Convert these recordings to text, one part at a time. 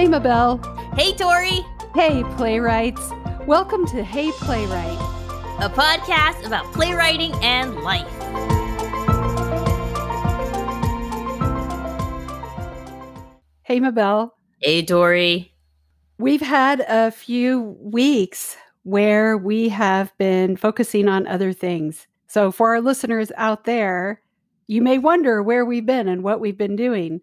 Hey, Mabel. Hey, Tori. Hey, playwrights. Welcome to Hey Playwright, a podcast about playwriting and life. Hey, Mabel. Hey, Tori. We've had a few weeks where we have been focusing on other things. So, for our listeners out there, you may wonder where we've been and what we've been doing.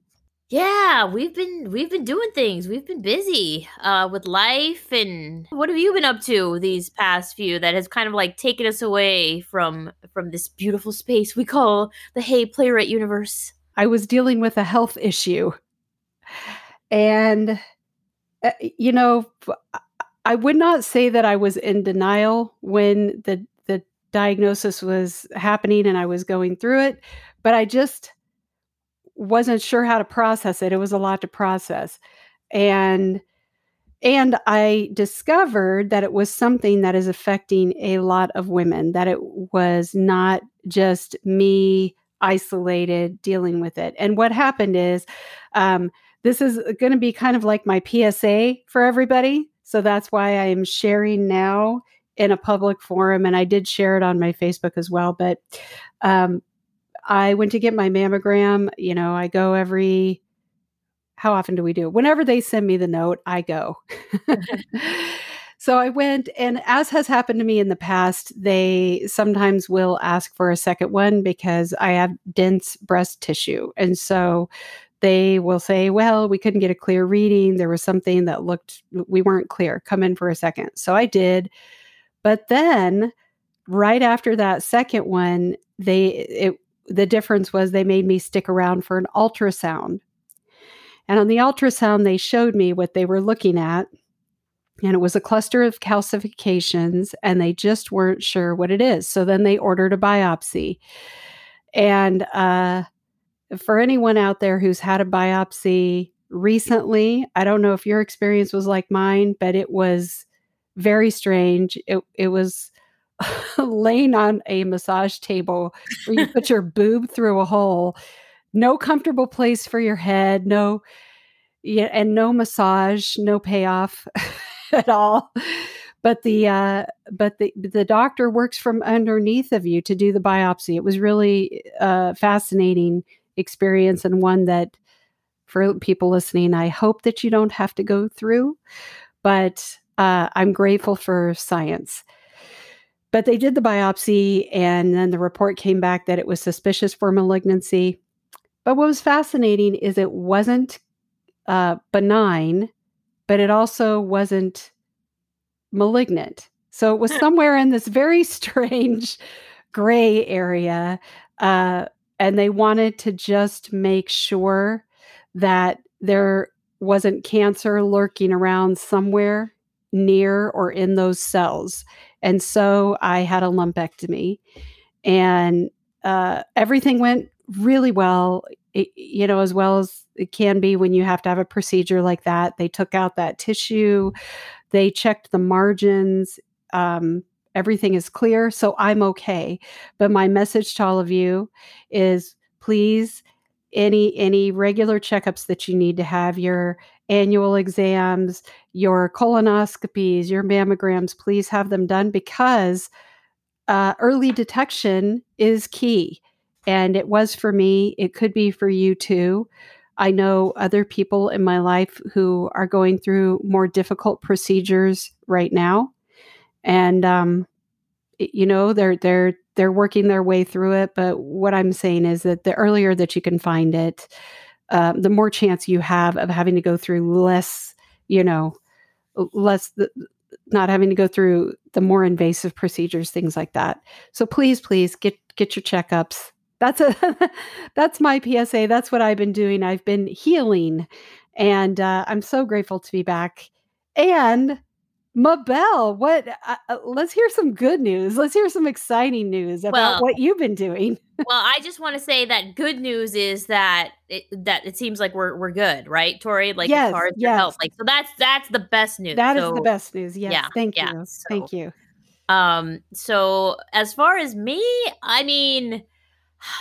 Yeah, we've been we've been doing things. We've been busy uh with life and what have you been up to these past few that has kind of like taken us away from from this beautiful space we call the Hey Playwright universe. I was dealing with a health issue. And uh, you know, I would not say that I was in denial when the the diagnosis was happening and I was going through it, but I just wasn't sure how to process it. It was a lot to process. And and I discovered that it was something that is affecting a lot of women, that it was not just me isolated dealing with it. And what happened is um, this is going to be kind of like my PSA for everybody. So that's why I am sharing now in a public forum. And I did share it on my Facebook as well. But um, I went to get my mammogram. You know, I go every, how often do we do? Whenever they send me the note, I go. so I went, and as has happened to me in the past, they sometimes will ask for a second one because I have dense breast tissue. And so they will say, well, we couldn't get a clear reading. There was something that looked, we weren't clear. Come in for a second. So I did. But then right after that second one, they, it, the difference was they made me stick around for an ultrasound. And on the ultrasound, they showed me what they were looking at. And it was a cluster of calcifications, and they just weren't sure what it is. So then they ordered a biopsy. And uh, for anyone out there who's had a biopsy recently, I don't know if your experience was like mine, but it was very strange. It, it was laying on a massage table where you put your boob through a hole. No comfortable place for your head, no yeah, and no massage, no payoff at all. But the uh, but the the doctor works from underneath of you to do the biopsy. It was really uh, fascinating experience and one that for people listening, I hope that you don't have to go through. But uh, I'm grateful for science. But they did the biopsy, and then the report came back that it was suspicious for malignancy. But what was fascinating is it wasn't uh, benign, but it also wasn't malignant. So it was somewhere in this very strange gray area. Uh, and they wanted to just make sure that there wasn't cancer lurking around somewhere near or in those cells. And so I had a lumpectomy, and uh, everything went really well, it, you know, as well as it can be when you have to have a procedure like that. They took out that tissue, they checked the margins. Um, everything is clear, so I'm okay. But my message to all of you is please any any regular checkups that you need to have your annual exams, your colonoscopies, your mammograms, please have them done because uh, early detection is key. And it was for me, it could be for you too. I know other people in my life who are going through more difficult procedures right now. And, um, you know, they're, they're, they're working their way through it. But what I'm saying is that the earlier that you can find it, um, the more chance you have of having to go through less, you know, less, not having to go through the more invasive procedures, things like that. So please, please get get your checkups. That's a that's my PSA. That's what I've been doing. I've been healing, and uh, I'm so grateful to be back. And Mabel, what? Uh, uh, let's hear some good news. Let's hear some exciting news about well, what you've been doing. well, I just want to say that good news is that it, that it seems like we're we're good, right, Tori? Like yes, as yes. health, like so that's that's the best news. That so, is the best news. Yes, yeah, thank yeah, you, so, thank you. Um, so as far as me, I mean,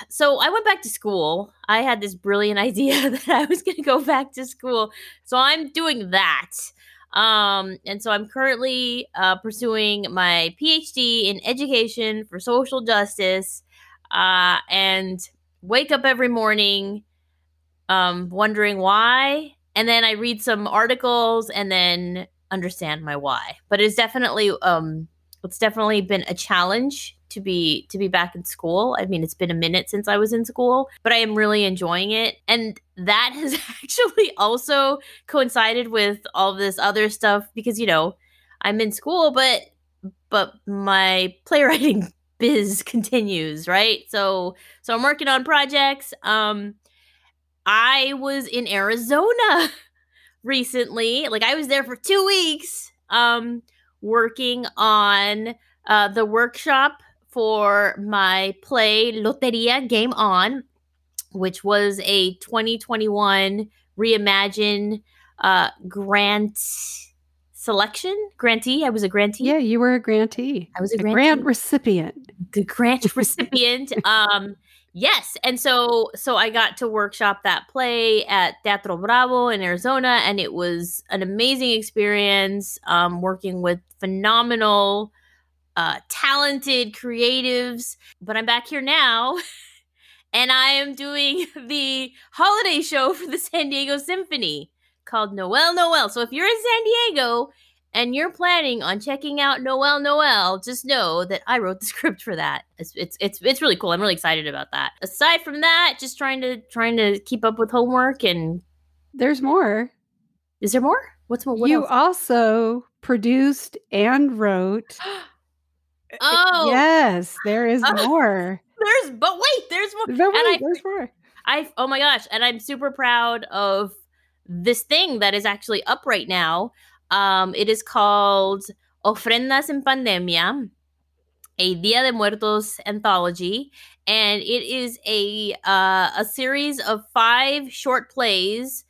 so I went back to school. I had this brilliant idea that I was going to go back to school. So I'm doing that. Um, and so I'm currently uh, pursuing my PhD in education for social justice uh, and wake up every morning um, wondering why. And then I read some articles and then understand my why. But it's definitely um, it's definitely been a challenge to be to be back in school. I mean, it's been a minute since I was in school, but I am really enjoying it. And that has actually also coincided with all this other stuff because, you know, I'm in school, but but my playwriting biz continues, right? So so I'm working on projects. Um I was in Arizona recently. Like I was there for 2 weeks um working on uh, the workshop for my play Loteria Game On, which was a 2021 Reimagine uh, grant selection grantee. I was a grantee. Yeah, you were a grantee. I was a, a grant recipient. The grant recipient. um, yes, and so so I got to workshop that play at Teatro Bravo in Arizona, and it was an amazing experience. Um, working with phenomenal uh, talented creatives. But I'm back here now. and I am doing the holiday show for the San Diego Symphony called Noel Noel. So if you're in San Diego and you're planning on checking out Noel Noel, just know that I wrote the script for that. It's it's it's, it's really cool. I'm really excited about that. Aside from that, just trying to trying to keep up with homework and there's more. Is there more? What's more? What you else? also produced and wrote Oh yes, there is uh, more. There's but wait, there's more. Wait, I, there's more. I oh my gosh, and I'm super proud of this thing that is actually up right now. Um, it is called Ofrendas en Pandemia, a Dia de Muertos anthology, and it is a uh, a series of five short plays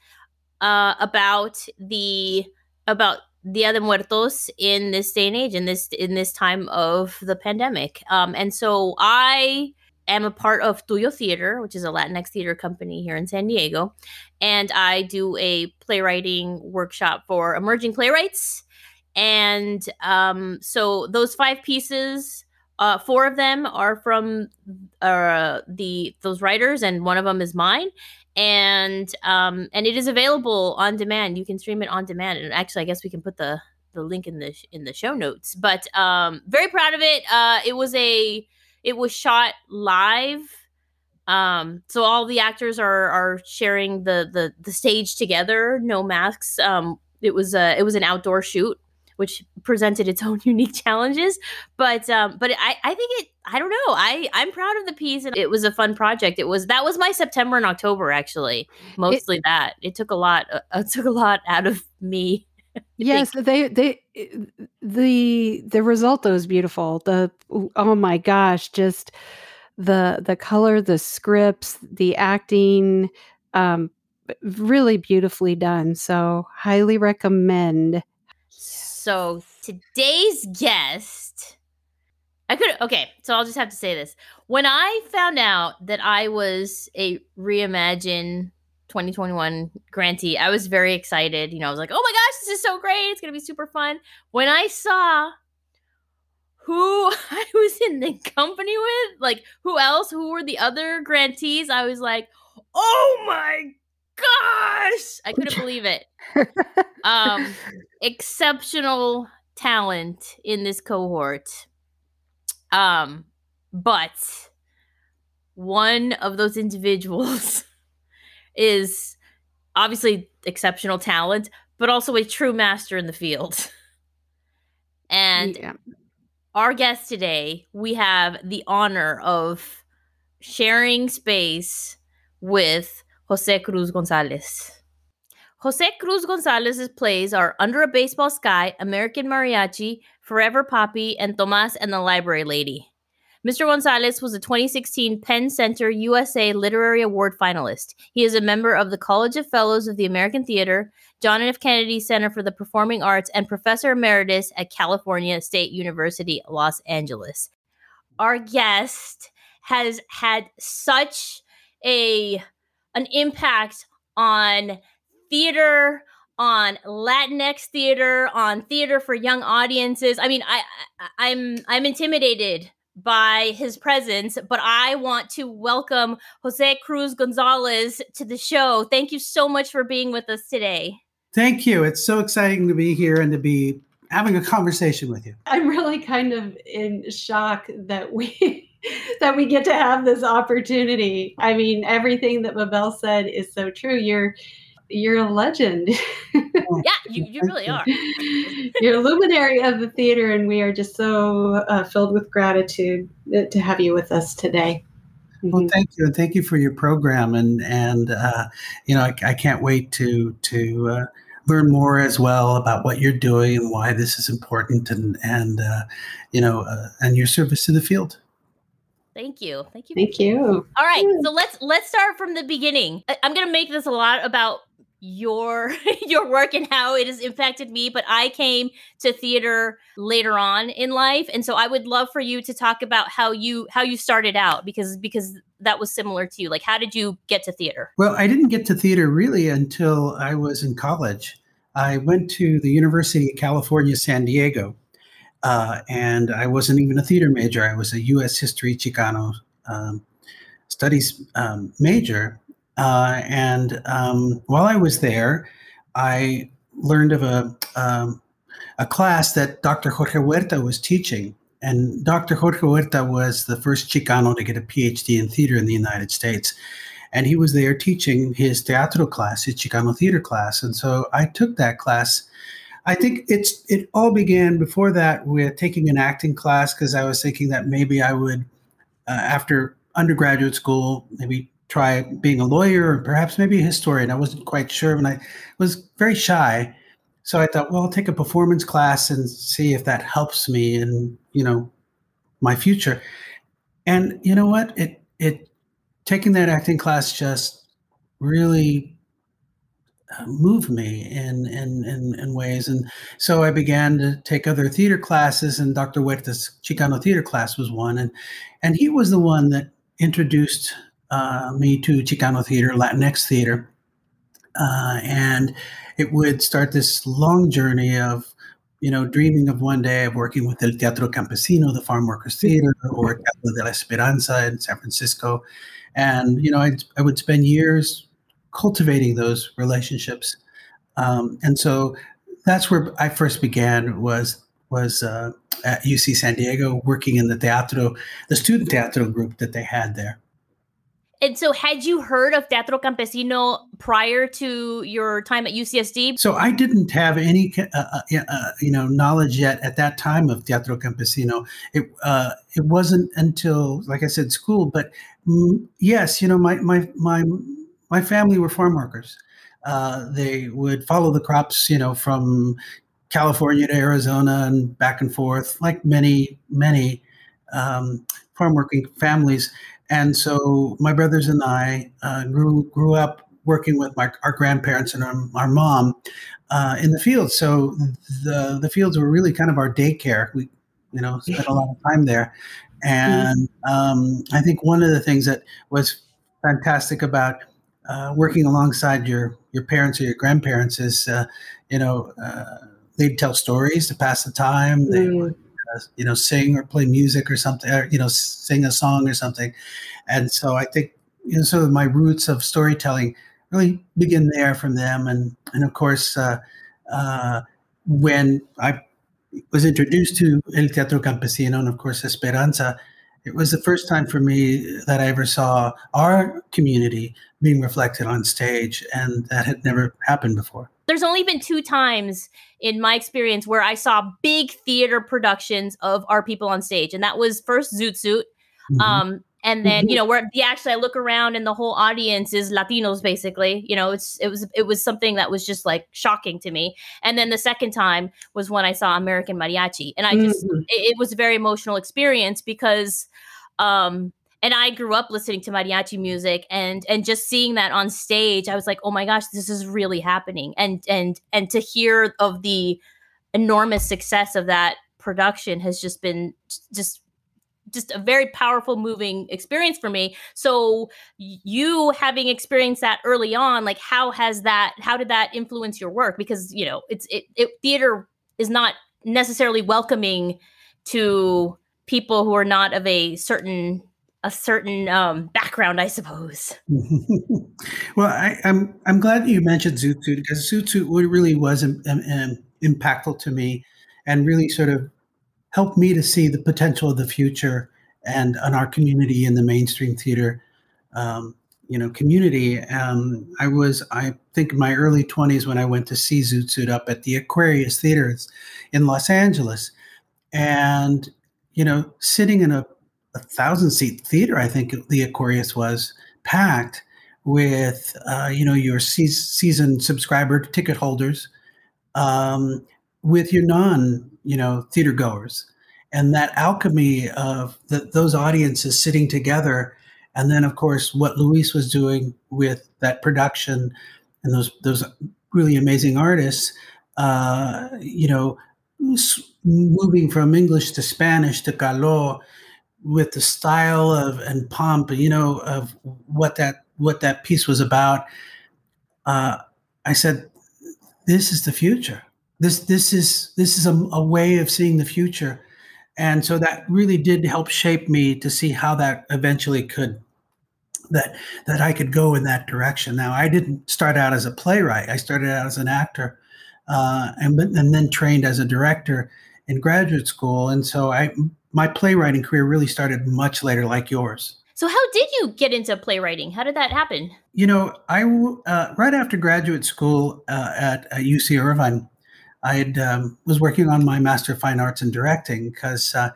uh, about the about Dia de Muertos in this day and age, in this in this time of the pandemic. Um, and so I am a part of Tuyo Theater, which is a Latinx theater company here in San Diego, and I do a playwriting workshop for emerging playwrights. And um, so those five pieces, uh, four of them are from uh, the those writers, and one of them is mine and um and it is available on demand. You can stream it on demand. And actually i guess we can put the the link in the in the show notes. But um very proud of it. Uh it was a it was shot live. Um so all the actors are are sharing the the the stage together no masks. Um it was a it was an outdoor shoot which presented its own unique challenges. But um, but I, I think it I don't know. I I'm proud of the piece and it was a fun project. It was that was my September and October actually. Mostly it, that. It took a lot uh, it took a lot out of me. yes, they they the the result though is beautiful. The oh my gosh, just the the color, the scripts, the acting um really beautifully done. So highly recommend. So today's guest, I could okay. So I'll just have to say this: when I found out that I was a reimagine 2021 grantee, I was very excited. You know, I was like, "Oh my gosh, this is so great! It's gonna be super fun." When I saw who I was in the company with, like who else, who were the other grantees, I was like, "Oh my gosh, I couldn't believe it. Um, exceptional talent in this cohort. Um, but one of those individuals is obviously exceptional talent, but also a true master in the field. And yeah. our guest today, we have the honor of sharing space with Jose Cruz Gonzalez. Jose Cruz Gonzalez's plays are Under a Baseball Sky, American Mariachi, Forever Poppy, and Tomas and the Library Lady. Mr. Gonzalez was a 2016 PEN Center USA Literary Award finalist. He is a member of the College of Fellows of the American Theater, John F. Kennedy Center for the Performing Arts, and Professor Emeritus at California State University, Los Angeles. Our guest has had such a an impact on theater on Latinx theater, on theater for young audiences. I mean, I, I I'm I'm intimidated by his presence, but I want to welcome Jose Cruz Gonzalez to the show. Thank you so much for being with us today. Thank you. It's so exciting to be here and to be having a conversation with you. I'm really kind of in shock that we that we get to have this opportunity. I mean, everything that Mabel said is so true. You're you're a legend. yeah, you, you really are. you're a luminary of the theater, and we are just so uh, filled with gratitude to have you with us today. Well, mm-hmm. thank you, and thank you for your program, and and uh, you know I, I, can't wait to to uh, learn more as well about what you're doing and why this is important, and and uh, you know uh, and your service to the field. Thank you. Thank you. Thank you. All right. So let's let's start from the beginning. I'm going to make this a lot about your your work and how it has impacted me but i came to theater later on in life and so i would love for you to talk about how you how you started out because because that was similar to you like how did you get to theater well i didn't get to theater really until i was in college i went to the university of california san diego uh, and i wasn't even a theater major i was a us history chicano um, studies um, major uh, and um, while I was there, I learned of a um, a class that Dr. Jorge Huerta was teaching. And Dr. Jorge Huerta was the first Chicano to get a PhD in theater in the United States. And he was there teaching his teatro class, his Chicano theater class. And so I took that class. I think it's it all began before that with taking an acting class because I was thinking that maybe I would, uh, after undergraduate school, maybe try being a lawyer or perhaps maybe a historian. I wasn't quite sure, and I was very shy. So I thought, well, I'll take a performance class and see if that helps me in you know my future. And you know what? It it taking that acting class just really moved me in, in in in ways, and so I began to take other theater classes. And Dr. Huerta's Chicano theater class was one, and and he was the one that introduced uh, me to Chicano theater, Latinx theater. Uh, and it would start this long journey of, you know, dreaming of one day of working with El Teatro Campesino, the Farm Workers Theater, or Teatro de la Esperanza in San Francisco. And, you know, I'd, I would spend years cultivating those relationships. Um, and so that's where I first began was was uh, at UC San Diego working in the teatro, the student teatro group that they had there. And so, had you heard of Teatro Campesino prior to your time at UCSD? So I didn't have any, uh, uh, uh, you know, knowledge yet at that time of Teatro Campesino. It uh, it wasn't until, like I said, school. But mm, yes, you know, my my my my family were farm workers. Uh, they would follow the crops, you know, from California to Arizona and back and forth, like many many um, farm working families and so my brothers and I uh, grew grew up working with my, our grandparents and our, our mom uh, in the fields. So the the fields were really kind of our daycare. We you know spent a lot of time there, and um, I think one of the things that was fantastic about uh, working alongside your your parents or your grandparents is uh, you know uh, they'd tell stories to pass the time. They mm. would you know, sing or play music or something, or, you know, sing a song or something. And so I think, you know, sort of my roots of storytelling really begin there from them. And, and of course, uh, uh, when I was introduced to El Teatro Campesino and of course Esperanza, it was the first time for me that I ever saw our community being reflected on stage, and that had never happened before. There's only been two times in my experience where I saw big theater productions of our people on stage, and that was first Zoot Suit. Mm-hmm. Um, and then mm-hmm. you know where the actually I look around and the whole audience is Latinos basically. You know, it's it was it was something that was just like shocking to me. And then the second time was when I saw American Mariachi, and I just mm-hmm. it, it was a very emotional experience because um and I grew up listening to mariachi music and and just seeing that on stage, I was like, oh my gosh, this is really happening. And and and to hear of the enormous success of that production has just been just just a very powerful, moving experience for me. So, you having experienced that early on, like how has that? How did that influence your work? Because you know, it's it, it theater is not necessarily welcoming to people who are not of a certain a certain um, background, I suppose. well, I, am I'm, I'm glad you mentioned Zoot Suit because Zoot Suit really was um, um, impactful to me, and really sort of helped me to see the potential of the future and on our community in the mainstream theater, um, you know, community. Um, I was, I think, in my early 20s when I went to see Zoot Suit up at the Aquarius Theaters in Los Angeles, and you know, sitting in a a thousand seat theater, I think the Aquarius was packed with, uh, you know, your se- season subscriber ticket holders, um, with your non, you know, theater goers, and that alchemy of the, those audiences sitting together, and then of course what Luis was doing with that production and those those really amazing artists, uh, you know, moving from English to Spanish to caló with the style of and pomp, you know, of what that what that piece was about. Uh, I said, "This is the future. This this is this is a, a way of seeing the future," and so that really did help shape me to see how that eventually could that that I could go in that direction. Now, I didn't start out as a playwright. I started out as an actor, uh, and and then trained as a director in graduate school. And so I my playwriting career really started much later, like yours. So, how did you get into playwriting? How did that happen? You know, I uh, right after graduate school uh, at, at, UC Irvine, I had, um, was working on my Master of Fine Arts in Directing because uh,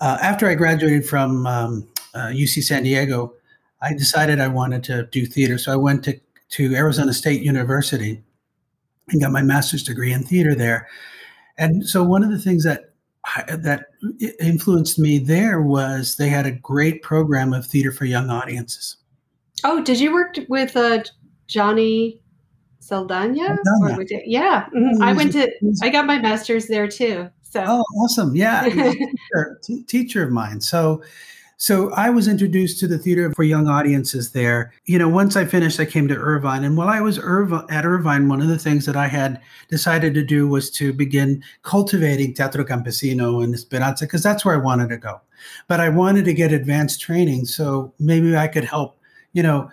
uh, after I graduated from um, UC uh, San Diego, I decided I wanted to do theater. So I went to to Arizona State University and got my master's degree in theater there. And so one of the things that that influenced me there was they had a great program of theater for young audiences. Oh, did you work with uh, Johnny Saldana? Yeah, mm-hmm. I went to. I got my master's there too. So. Oh, awesome! Yeah, teacher, t- teacher of mine. So so I was introduced to the theater for young audiences there. You know, once I finished, I came to Irvine. And while I was at Irvine, one of the things that I had decided to do was to begin cultivating Teatro Campesino and Esperanza, because that's where I wanted to go. But I wanted to get advanced training. So maybe I could help, you know,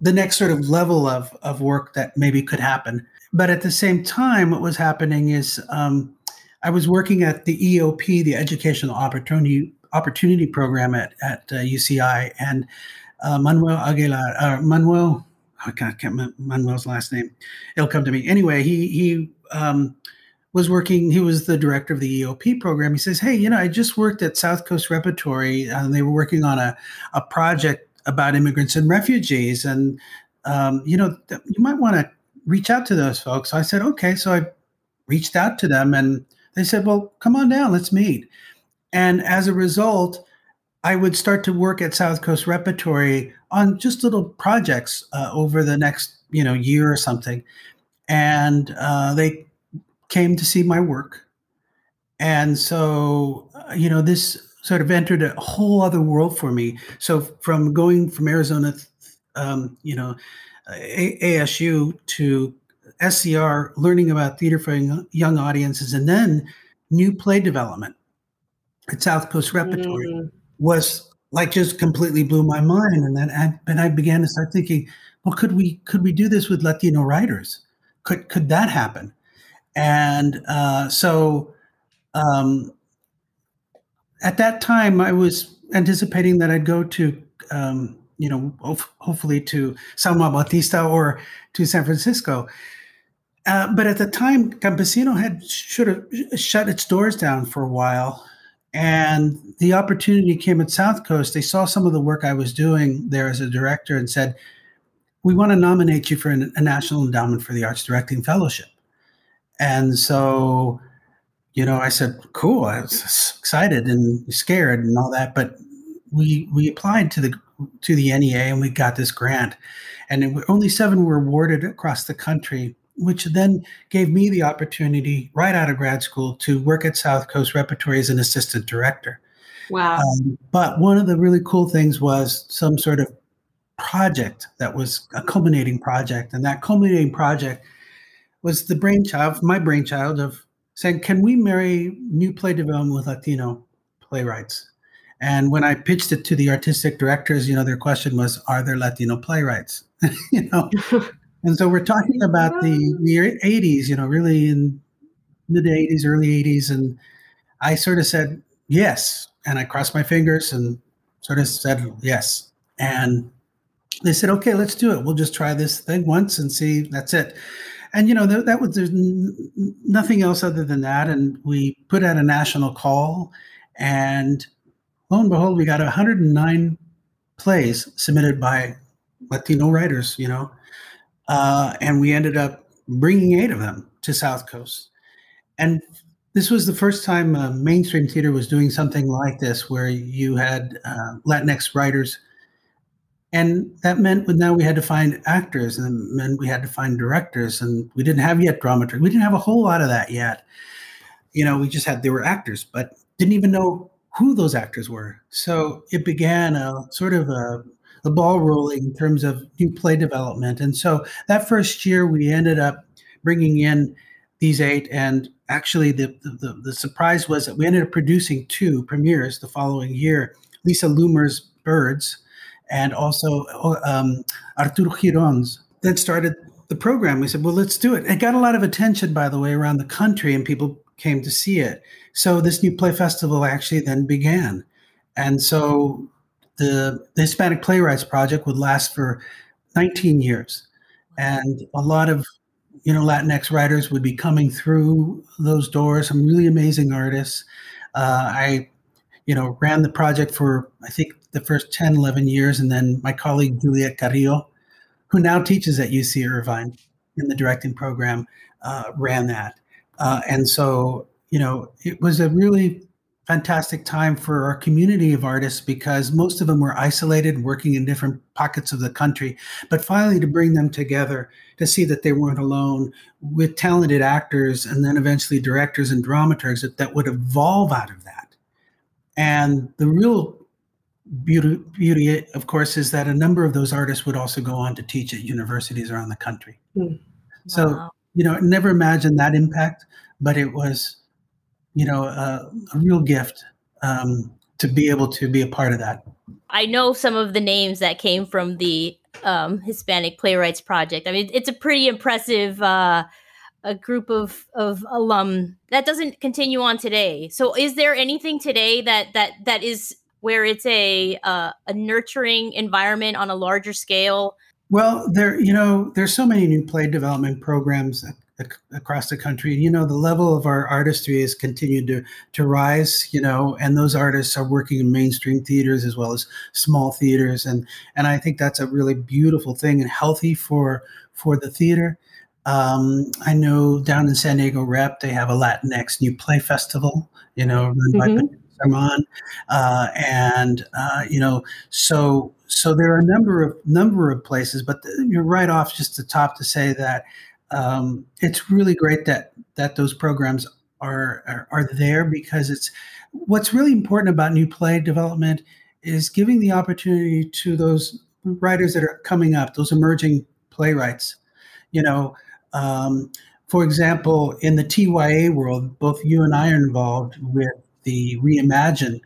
the next sort of level of, of work that maybe could happen. But at the same time, what was happening is um, I was working at the EOP, the Educational Opportunity opportunity program at at uh, UCI, and uh, Manuel Aguilar, uh, Manuel, I can't, can't Manuel's last name. It'll come to me anyway. He he um, was working. He was the director of the EOP program. He says, "Hey, you know, I just worked at South Coast Repertory, and they were working on a a project about immigrants and refugees, and um, you know, th- you might want to reach out to those folks." So I said, "Okay." So I reached out to them, and they said, "Well, come on down, let's meet." And as a result, I would start to work at South Coast Repertory on just little projects uh, over the next, you know, year or something. And uh, they came to see my work. And so, uh, you know, this sort of entered a whole other world for me. So from going from Arizona, um, you know, a- ASU to SCR, learning about theater for young audiences, and then new play development at South Coast Repertory mm. was like just completely blew my mind. And then I, and I began to start thinking, well, could we could we do this with Latino writers? Could could that happen? And uh, so um, at that time, I was anticipating that I'd go to um, you know hopefully to San Juan Bautista or to San Francisco. Uh, but at the time, Campesino had should have shut its doors down for a while, and the opportunity came at South Coast. They saw some of the work I was doing there as a director and said, We want to nominate you for a National Endowment for the Arts Directing Fellowship. And so, you know, I said, Cool. I was excited and scared and all that. But we we applied to the to the NEA and we got this grant. And it, only seven were awarded across the country which then gave me the opportunity right out of grad school to work at South Coast Repertory as an assistant director. Wow. Um, but one of the really cool things was some sort of project that was a culminating project. And that culminating project was the brainchild, my brainchild of saying, can we marry new play development with Latino playwrights? And when I pitched it to the artistic directors, you know, their question was, are there Latino playwrights? you know, and so we're talking about the, the 80s, you know, really in mid 80s, early 80s. And I sort of said, yes. And I crossed my fingers and sort of said, yes. And they said, okay, let's do it. We'll just try this thing once and see. That's it. And you know that, that was there's nothing else other than that. And we put out a national call, and lo and behold, we got 109 plays submitted by Latino writers. You know, uh, and we ended up bringing eight of them to South Coast. And this was the first time uh, mainstream theater was doing something like this, where you had uh, Latinx writers and that meant now we had to find actors and meant we had to find directors and we didn't have yet dramaturgs we didn't have a whole lot of that yet. You know we just had they were actors but didn't even know who those actors were. So it began a sort of a ball rolling in terms of new play development. And so that first year we ended up bringing in these eight and actually the, the, the surprise was that we ended up producing two premieres the following year lisa loomer's birds and also um, Arturo Giron's. Then started the program. We said, well, let's do it. It got a lot of attention, by the way, around the country, and people came to see it. So this new play festival actually then began. And so the, the Hispanic Playwrights Project would last for 19 years. And a lot of you know Latinx writers would be coming through those doors. Some really amazing artists. Uh, I, you know, ran the project for I think the first 10, 11 years. And then my colleague, Juliette Carrillo, who now teaches at UC Irvine in the directing program, uh, ran that. Uh, and so, you know, it was a really fantastic time for our community of artists because most of them were isolated, working in different pockets of the country. But finally, to bring them together to see that they weren't alone with talented actors and then eventually directors and dramaturgs that, that would evolve out of that. And the real beauty, beauty, of course, is that a number of those artists would also go on to teach at universities around the country. Mm. So, wow. you know, never imagined that impact, but it was, you know, a, a real gift um, to be able to be a part of that. I know some of the names that came from the um, Hispanic Playwrights Project. I mean, it's a pretty impressive uh, a group of of alum that doesn't continue on today. So, is there anything today that that that is where it's a uh, a nurturing environment on a larger scale? Well, there you know there's so many new play development programs across the country. You know, the level of our artistry has continued to to rise. You know, and those artists are working in mainstream theaters as well as small theaters, and and I think that's a really beautiful thing and healthy for for the theater. Um, I know down in San Diego Rep they have a Latinx New Play Festival. You know, run mm-hmm. by Armand, uh, and uh, you know, so so there are a number of number of places, but the, you're right off just the top to say that um, it's really great that that those programs are, are are there because it's what's really important about new play development is giving the opportunity to those writers that are coming up, those emerging playwrights. You know, um, for example, in the TYA world, both you and I are involved with the Reimagine,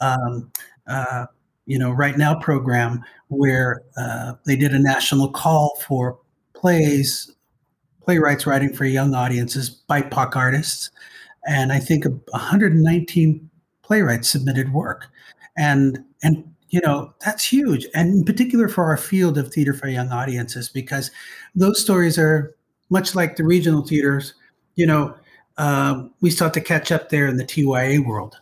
um, uh, you know, right now program where uh, they did a national call for plays, playwrights writing for young audiences, BIPOC artists, and I think 119 playwrights submitted work, and and you know that's huge, and in particular for our field of theater for young audiences because those stories are much like the regional theaters, you know uh, we start to catch up there in the TYA world.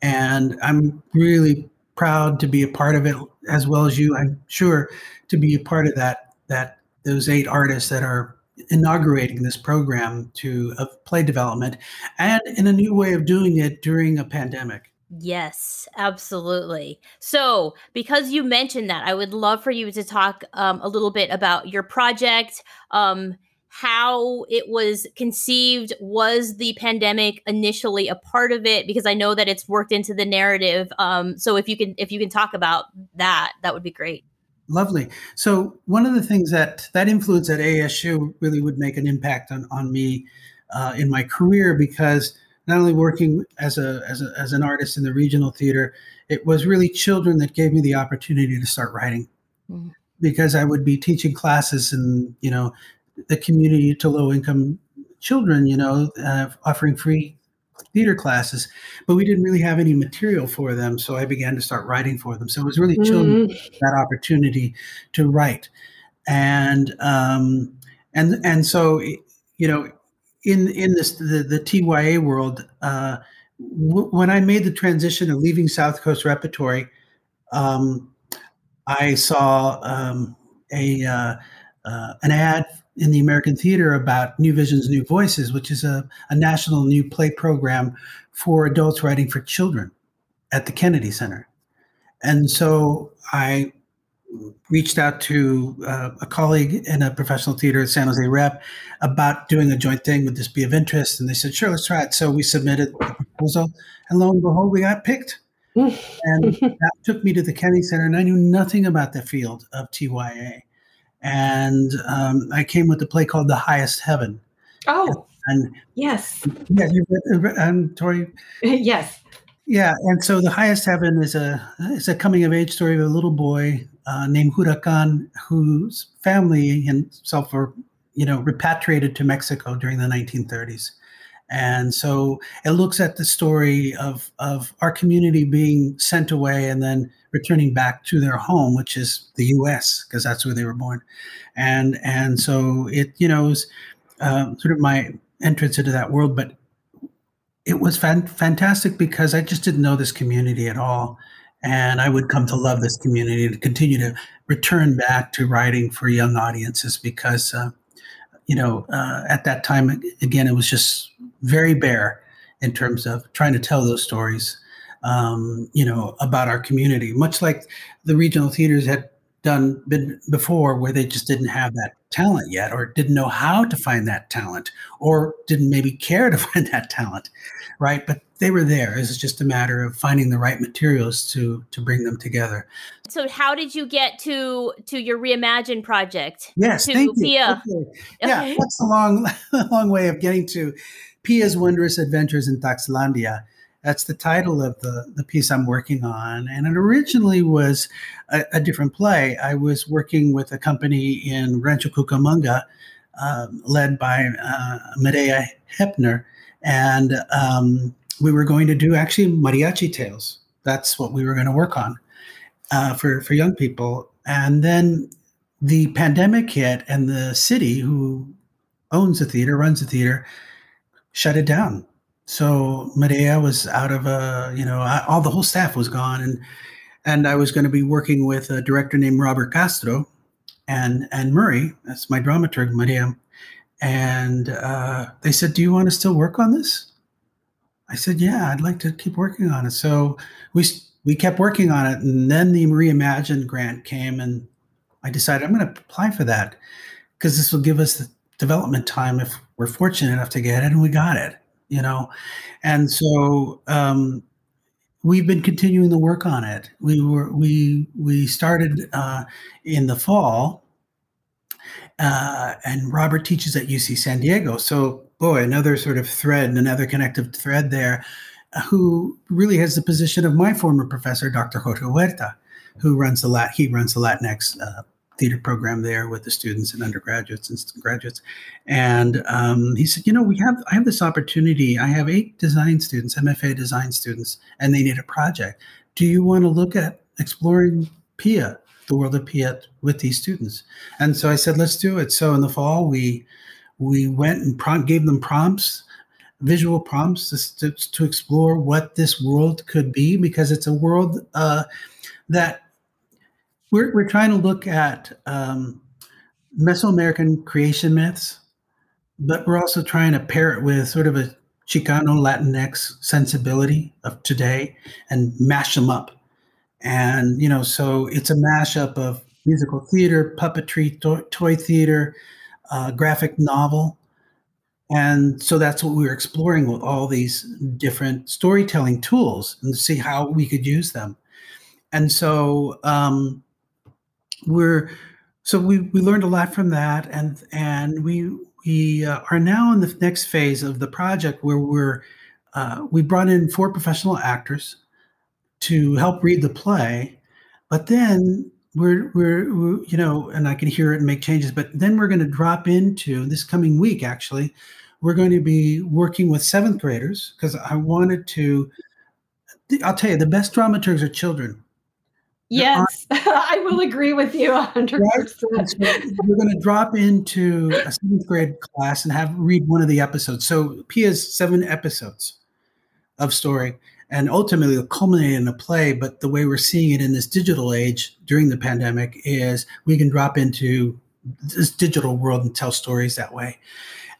And I'm really proud to be a part of it as well as you. I'm sure to be a part of that, that those eight artists that are inaugurating this program to of play development and in a new way of doing it during a pandemic. Yes, absolutely. So, because you mentioned that, I would love for you to talk um, a little bit about your project, um, how it was conceived was the pandemic initially a part of it? Because i know that it's worked into the narrative um, so if you can if you can talk about that that would be great. Lovely. So one of the things that that influence at asu really would make an impact on on me uh, in my career because not only working as a, as a as an artist in the regional theater it was really children that gave me the opportunity to start writing. Mm. because i would be teaching classes and you know the community to low income children, you know, uh, offering free theater classes, but we didn't really have any material for them. So I began to start writing for them. So it was really children mm-hmm. that opportunity to write, and um, and and so you know, in in this the, the TYA world, uh, w- when I made the transition of leaving South Coast Repertory, um, I saw um, a uh, uh, an ad in the American Theater about New Visions, New Voices, which is a, a national new play program for adults writing for children at the Kennedy Center. And so I reached out to uh, a colleague in a professional theater at San Jose Rep about doing a joint thing. Would this be of interest? And they said, sure, let's try it. So we submitted the proposal, and lo and behold, we got picked. and that took me to the Kennedy Center, and I knew nothing about the field of TYA and um, I came with a play called The Highest Heaven. Oh, and yes, yeah, you read, um, Tori. yes, yeah, and so The Highest Heaven is a is a coming of age story of a little boy uh, named Huracan whose family and himself were you know repatriated to Mexico during the 1930s. And so it looks at the story of, of our community being sent away and then returning back to their home, which is the U.S., because that's where they were born. And and so it you know was uh, sort of my entrance into that world, but it was fan- fantastic because I just didn't know this community at all. And I would come to love this community and continue to return back to writing for young audiences because, uh, you know, uh, at that time, again, it was just very bare in terms of trying to tell those stories, um, you know, about our community, much like the regional theaters had done been before where they just didn't have that talent yet or didn't know how to find that talent or didn't maybe care to find that talent right but they were there it's just a matter of finding the right materials to to bring them together so how did you get to to your reimagine project yes to thank you. Pia. yeah that's a long long way of getting to Pia's Wondrous Adventures in Taxlandia. That's the title of the, the piece I'm working on. And it originally was a, a different play. I was working with a company in Rancho Cucamonga, um, led by uh, Medea Hepner. And um, we were going to do actually mariachi tales. That's what we were going to work on uh, for, for young people. And then the pandemic hit, and the city, who owns the theater, runs the theater, shut it down. So Medea was out of a, you know, all the whole staff was gone, and and I was going to be working with a director named Robert Castro, and and Murray, that's my dramaturg, Medea, and uh, they said, "Do you want to still work on this?" I said, "Yeah, I'd like to keep working on it." So we we kept working on it, and then the Reimagine grant came, and I decided I'm going to apply for that because this will give us the development time if we're fortunate enough to get it and we got it you know? And so um, we've been continuing the work on it. We were we we started uh, in the fall uh, and robert teaches at uc san diego. So boy another sort of thread another connective thread there who really has the position of my former professor dr jorge huerta who runs the lat he runs the latinx uh, theater program there with the students and undergraduates and graduates. And um, he said, you know, we have I have this opportunity. I have eight design students, MFA design students, and they need a project. Do you want to look at exploring PIA, the world of PIA, with these students? And so I said, let's do it. So in the fall, we we went and gave them prompts visual prompts to, to, explore what this world could be because it's a world uh, that we're, we're trying to look at um, Mesoamerican creation myths, but we're also trying to pair it with sort of a Chicano Latinx sensibility of today and mash them up. And, you know, so it's a mashup of musical theater, puppetry, to- toy theater, uh, graphic novel. And so that's what we were exploring with all these different storytelling tools and see how we could use them. And so um, we're so we we learned a lot from that, and and we we uh, are now in the next phase of the project where we're uh, we brought in four professional actors to help read the play, but then we're, we're, we're you know, and I can hear it and make changes. But then we're going to drop into this coming week. Actually, we're going to be working with seventh graders because I wanted to. I'll tell you, the best dramaturgs are children. Yes, I will agree with you 100%. Right? So we're going to drop into a seventh grade class and have read one of the episodes. So Pia's seven episodes of story and ultimately it'll culminate in a play. But the way we're seeing it in this digital age during the pandemic is we can drop into this digital world and tell stories that way.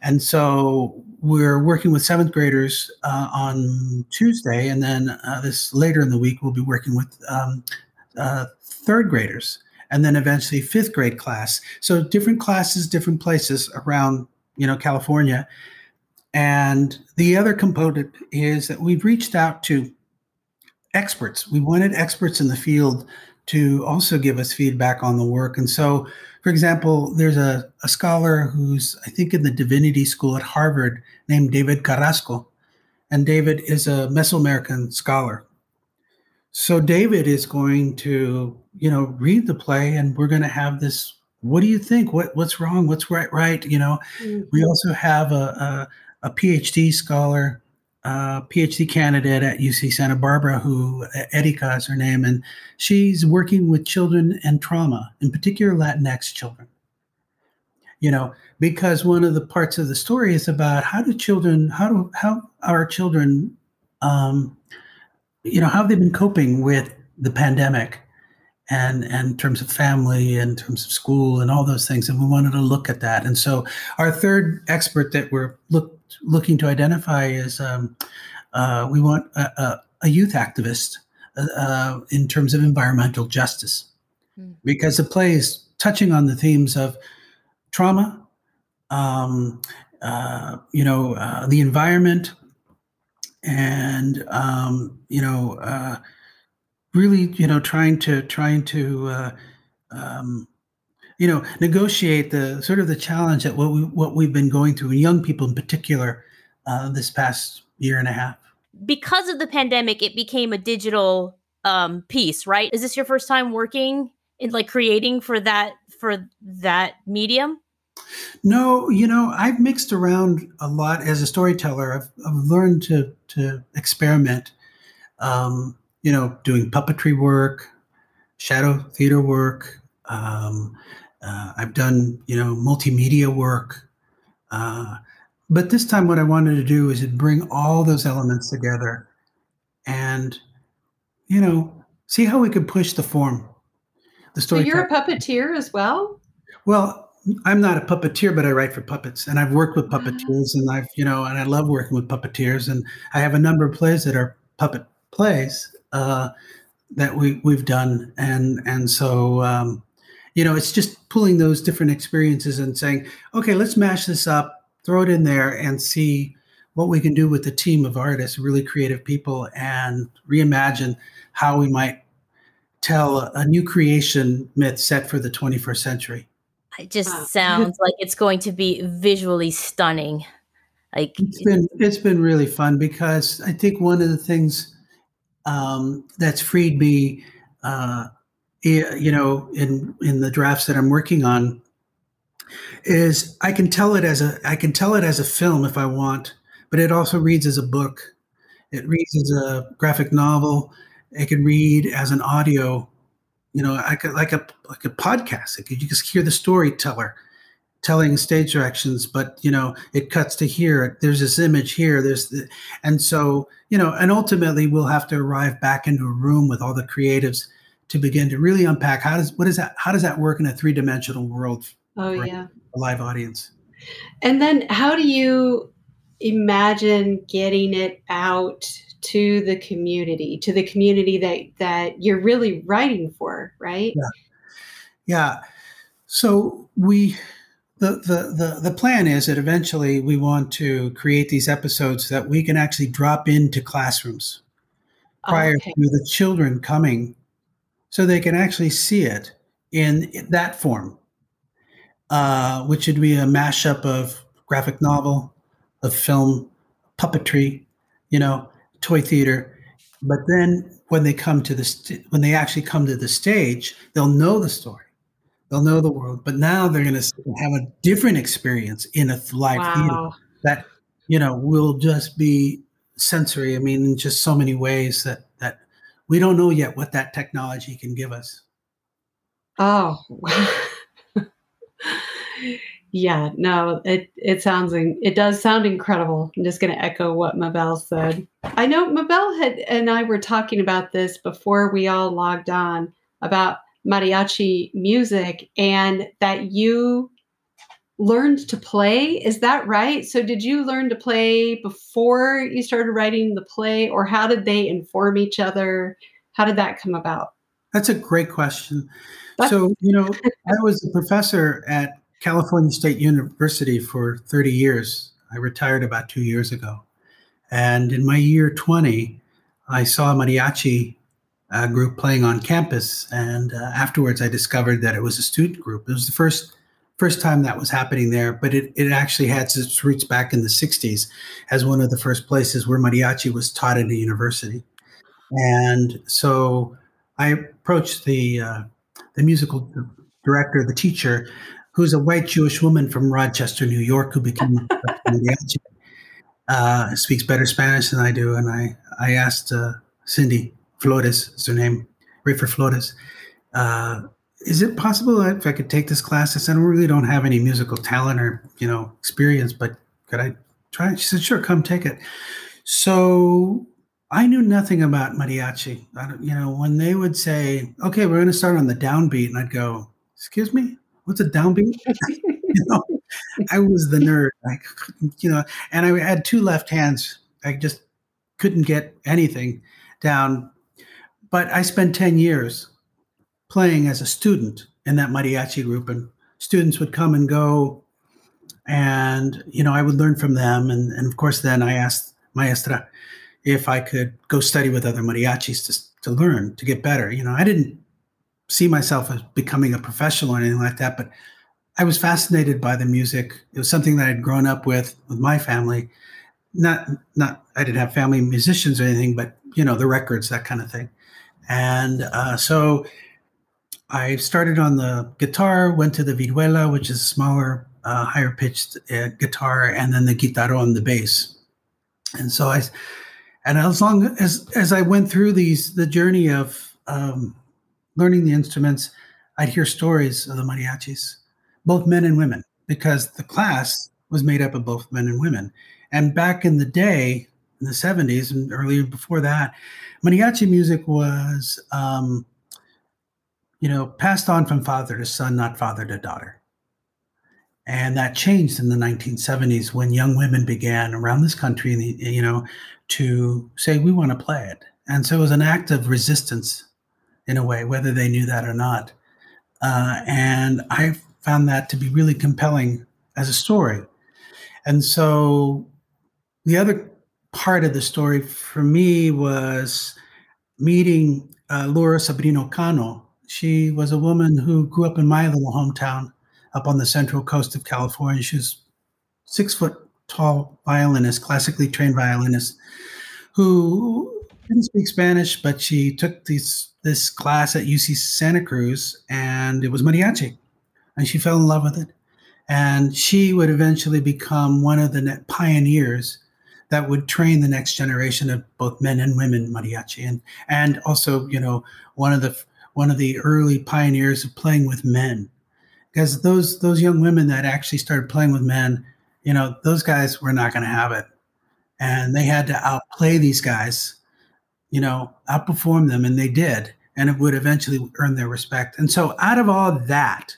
And so we're working with seventh graders uh, on Tuesday, and then uh, this later in the week we'll be working with um, uh, third graders, and then eventually fifth grade class. So different classes, different places around you know California, and the other component is that we've reached out to experts. We wanted experts in the field to also give us feedback on the work. And so, for example, there's a, a scholar who's, I think, in the divinity school at Harvard named David Carrasco. And David is a Mesoamerican scholar. So David is going to, you know, read the play and we're going to have this what do you think? What what's wrong? What's right? Right? You know, mm-hmm. we also have a, a PhD scholar, uh, PhD candidate at UC Santa Barbara, who Erika is her name, and she's working with children and trauma, in particular Latinx children. You know, because one of the parts of the story is about how do children, how do how our children, um, you know, how have they been coping with the pandemic, and and in terms of family, and in terms of school, and all those things, and we wanted to look at that. And so, our third expert that we're look looking to identify is um, uh, we want a, a, a youth activist uh, uh, in terms of environmental justice, mm. because the play is touching on the themes of trauma, um, uh, you know, uh, the environment, and um, you know, uh, really, you know, trying to trying to um, you know negotiate the sort of the challenge that what we what we've been going through and young people in particular uh, this past year and a half. Because of the pandemic it became a digital um, piece right? Is this your first time working in like creating for that for that medium no you know i've mixed around a lot as a storyteller i've, I've learned to to experiment um, you know doing puppetry work shadow theater work um, uh, I've done, you know, multimedia work. Uh, but this time, what I wanted to do is bring all those elements together and, you know, see how we could push the form. The story. So you're a puppeteer as well? Well, I'm not a puppeteer, but I write for puppets, and I've worked with puppeteers, and I've you know, and I love working with puppeteers, and I have a number of plays that are puppet plays uh, that we we've done, and and so um, you know, it's just pulling those different experiences and saying, okay, let's mash this up, throw it in there, and see what we can do with a team of artists, really creative people, and reimagine how we might tell a new creation myth set for the 21st century. It just wow. sounds like it's going to be visually stunning. Like it's been it's been really fun because I think one of the things um, that's freed me uh, you know, in in the drafts that I'm working on, is I can tell it as a I can tell it as a film if I want, but it also reads as a book. It reads as a graphic novel. It can read as an audio. You know, I could like a like a podcast. It could, you just hear the storyteller telling stage directions, but you know, it cuts to here. There's this image here. There's the, and so you know, and ultimately we'll have to arrive back into a room with all the creatives to begin to really unpack how does what is that how does that work in a three dimensional world? Oh yeah, a live audience. And then how do you imagine getting it out to the community, to the community that that you're really writing for, right? Yeah. Yeah. So we the, the, the, the plan is that eventually we want to create these episodes that we can actually drop into classrooms prior okay. to the children coming so they can actually see it in that form, uh, which would be a mashup of graphic novel, of film, puppetry, you know, toy theater. But then when they come to the st- when they actually come to the stage, they'll know the story, they'll know the world. But now they're going to have a different experience in a live wow. theater that you know will just be sensory. I mean, in just so many ways that that we don't know yet what that technology can give us. Oh. yeah, no, it it sounds it does sound incredible. I'm just going to echo what Mabel said. I know Mabel had and I were talking about this before we all logged on about mariachi music and that you learned to play. Is that right? So did you learn to play before you started writing the play or how did they inform each other? How did that come about? That's a great question. So, you know, I was a professor at California State University for 30 years. I retired about two years ago. And in my year 20, I saw a mariachi uh, group playing on campus. And uh, afterwards, I discovered that it was a student group. It was the first first time that was happening there, but it, it actually had its roots back in the 60s as one of the first places where mariachi was taught at a university. And so I approached the, uh, the musical director, the teacher, who's a white Jewish woman from Rochester, New York, who became a mariachi. Uh, speaks better Spanish than I do, and I I asked uh, Cindy Flores, is her name, Reifler Flores, uh, is it possible that if I could take this class? I said I really don't have any musical talent or you know experience, but could I try? She said, sure, come take it. So I knew nothing about mariachi. you know, when they would say, "Okay, we're going to start on the downbeat," and I'd go, "Excuse me, what's a downbeat?" you know, I was the nerd. Like, you know, and I had two left hands. I just couldn't get anything down. But I spent ten years playing as a student in that mariachi group, and students would come and go, and you know, I would learn from them. And, and of course, then I asked Maestra if I could go study with other mariachis to, to learn, to get better. You know, I didn't see myself as becoming a professional or anything like that, but I was fascinated by the music. It was something that I'd grown up with with my family. Not not I didn't have family musicians or anything, but you know the records, that kind of thing. And uh, so I started on the guitar, went to the vihuela, which is a smaller, uh, higher pitched uh, guitar, and then the guitarón, the bass. And so I and as long as as I went through these the journey of um, learning the instruments, I'd hear stories of the mariachis, both men and women, because the class was made up of both men and women. And back in the day, in the 70s and earlier before that, mariachi music was, um, you know, passed on from father to son, not father to daughter. And that changed in the 1970s when young women began around this country, you know, to say, we want to play it. And so it was an act of resistance in a way, whether they knew that or not. Uh, and I found that to be really compelling as a story. And so the other part of the story for me was meeting uh, Laura Sobrino Cano. She was a woman who grew up in my little hometown up on the central coast of California. She was six foot tall violinist, classically trained violinist, who didn't speak Spanish, but she took this this class at UC Santa Cruz, and it was mariachi, and she fell in love with it, and she would eventually become one of the pioneers that would train the next generation of both men and women mariachi, and and also you know one of the one of the early pioneers of playing with men. Because those those young women that actually started playing with men, you know, those guys were not going to have it, and they had to outplay these guys, you know, outperform them, and they did, and it would eventually earn their respect. And so, out of all that,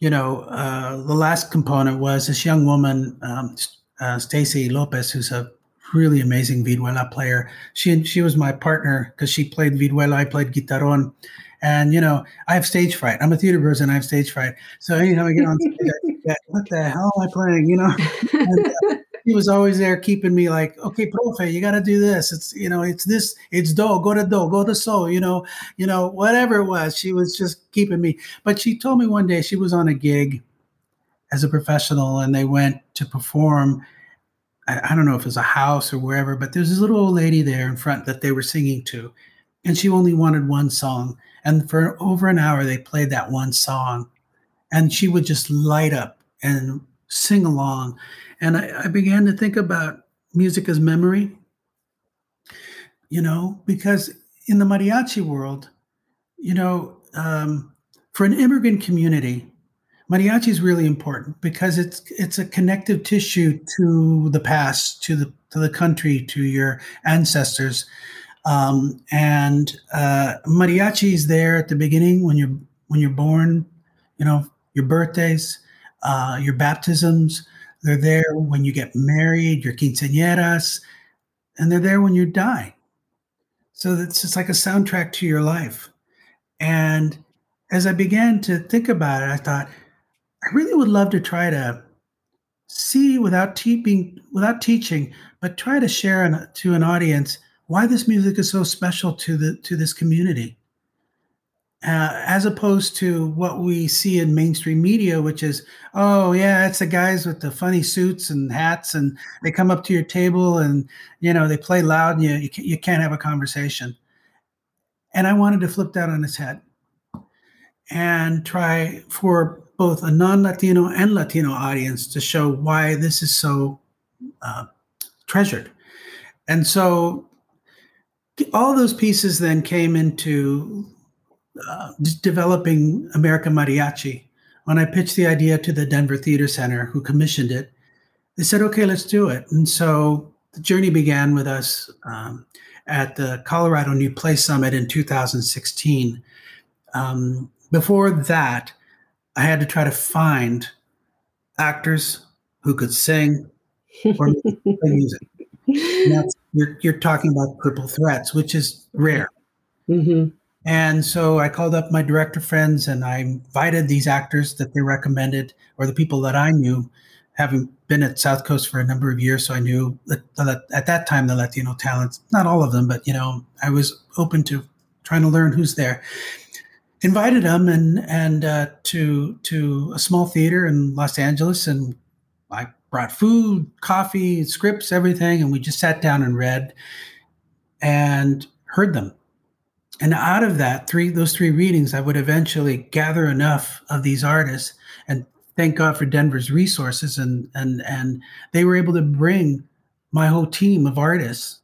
you know, uh, the last component was this young woman, um, uh, Stacy Lopez, who's a really amazing vihuela player. She she was my partner because she played vihuela, I played guitarón, And you know, I have stage fright. I'm a theater person. I have stage fright. So anytime I get on stage, I what the hell am I playing? You know, and, uh, he was always there keeping me like, okay, profe, you got to do this. It's you know, it's this, it's do, go to do, go to so, you know, you know, whatever it was. She was just keeping me. But she told me one day she was on a gig as a professional, and they went to perform. I, I don't know if it was a house or wherever, but there's this little old lady there in front that they were singing to, and she only wanted one song. And for over an hour, they played that one song, and she would just light up and sing along and I, I began to think about music as memory, you know, because in the mariachi world, you know, um, for an immigrant community, mariachi is really important because it's it's a connective tissue to the past, to the to the country, to your ancestors, um, and uh, mariachi is there at the beginning when you're when you're born, you know, your birthdays, uh, your baptisms, they're there when you get married, your quinceañeras, and they're there when you die. So it's just like a soundtrack to your life. And as I began to think about it, I thought, I really would love to try to see without teaching, without teaching, but try to share an, to an audience why this music is so special to the to this community uh, as opposed to what we see in mainstream media, which is, oh yeah, it's the guys with the funny suits and hats, and they come up to your table and you know they play loud, and you you, can't, have a conversation. And I wanted to flip that on its head and try for both a non-Latino and Latino audience to show why this is so uh, treasured. And so all those pieces then came into uh, developing American Mariachi, when I pitched the idea to the Denver Theater Center, who commissioned it, they said, okay, let's do it. And so the journey began with us um, at the Colorado New Play Summit in 2016. Um, before that, I had to try to find actors who could sing or play music. You're, you're, talking about triple threats, which is rare. Mm-hmm. And so I called up my director friends and I invited these actors that they recommended or the people that I knew, having been at South Coast for a number of years. So I knew that, at that time the Latino talents, not all of them, but you know, I was open to trying to learn who's there. Invited them and and uh, to to a small theater in Los Angeles, and I brought food, coffee, scripts, everything, and we just sat down and read and heard them and out of that three those three readings i would eventually gather enough of these artists and thank god for denver's resources and and and they were able to bring my whole team of artists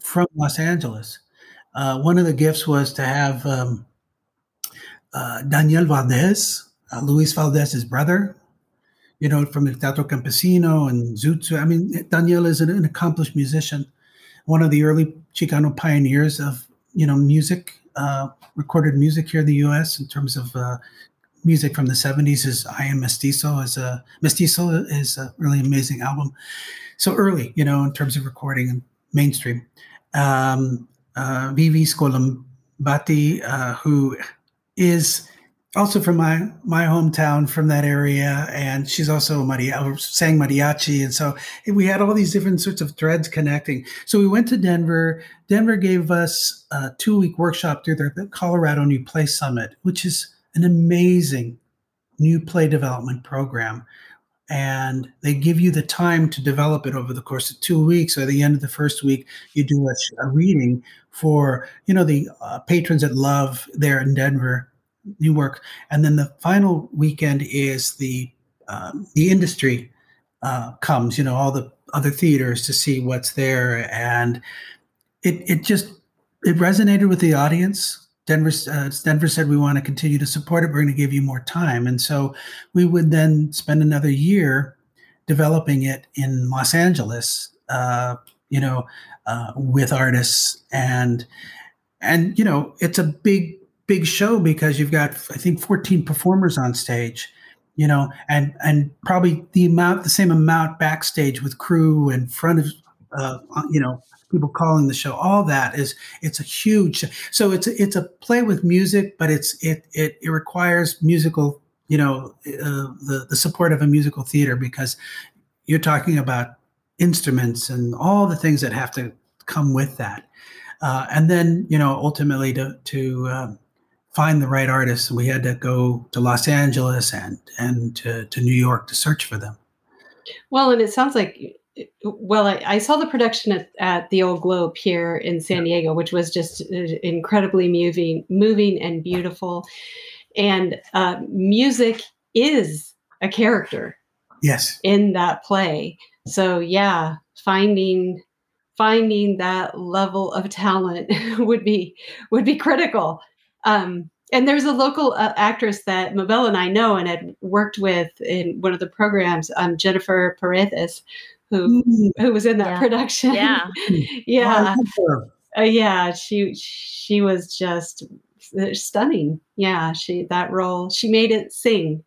from los angeles. Uh, one of the gifts was to have um, uh, daniel valdez uh, luis valdez's brother you know from the teatro campesino and zoot i mean daniel is an, an accomplished musician one of the early chicano pioneers of you know music, uh, recorded music here in the U.S. in terms of uh, music from the '70s. Is I Am Mestizo is a Mestizo is a really amazing album. So early, you know, in terms of recording and mainstream. Um, uh, Vivi Scolombati, uh, who is also from my my hometown from that area and she's also maria sang mariachi and so we had all these different sorts of threads connecting. So we went to denver. Denver gave us a two week workshop through the colorado new play summit which is an amazing new play development program. And they give you the time to develop it over the course of two weeks or at the end of the first week. You do a, a reading for you know the uh, patrons that love there in denver Newark, and then the final weekend is the um, the industry uh, comes. You know, all the other theaters to see what's there, and it it just it resonated with the audience. Denver uh, Denver said we want to continue to support it. We're going to give you more time, and so we would then spend another year developing it in Los Angeles. Uh, you know, uh, with artists and and you know it's a big big show because you've got I think 14 performers on stage, you know, and and probably the amount the same amount backstage with crew and front of uh, you know people calling the show. All that is it's a huge so it's a, it's a play with music but it's it it, it requires musical you know uh, the the support of a musical theater because you're talking about instruments and all the things that have to come with that. Uh, and then you know ultimately to to um, find the right artists we had to go to los angeles and and to, to new york to search for them well and it sounds like well, I, I, saw the production at, at, the Old Globe here in San Diego, which was just uh, incredibly moving, moving and beautiful. And uh, music is a character. Yes. In that play, so yeah, finding finding that level of talent would be would be critical. Um, and there's a local uh, actress that Mabel and I know and had worked with in one of the programs, um, Jennifer Paredes, who mm. who was in that yeah. production. Yeah, yeah, uh, yeah. She she was just uh, stunning. Yeah, she that role she made it sing.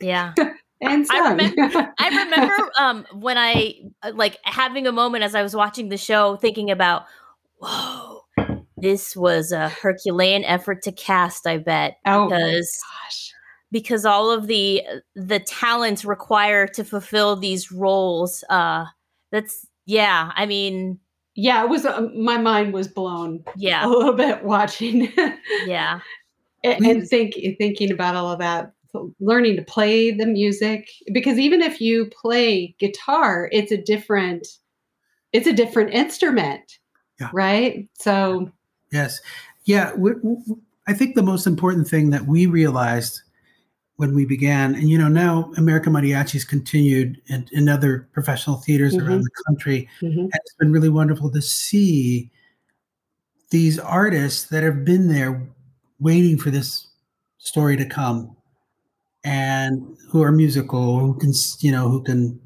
Yeah. and sung. I remember I remember um when I uh, like having a moment as I was watching the show thinking about whoa this was a Herculean effort to cast, I bet. Oh because gosh. because all of the the talents required to fulfill these roles uh that's yeah i mean yeah it was uh, my mind was blown yeah. a little bit watching. Yeah. And, and think thinking about all of that learning to play the music because even if you play guitar it's a different it's a different instrument yeah. right? So yes yeah I think the most important thing that we realized when we began. And you know, now American Mariachi's continued in, in other professional theaters mm-hmm. around the country. Mm-hmm. And it's been really wonderful to see these artists that have been there waiting for this story to come and who are musical, who can, you know, who can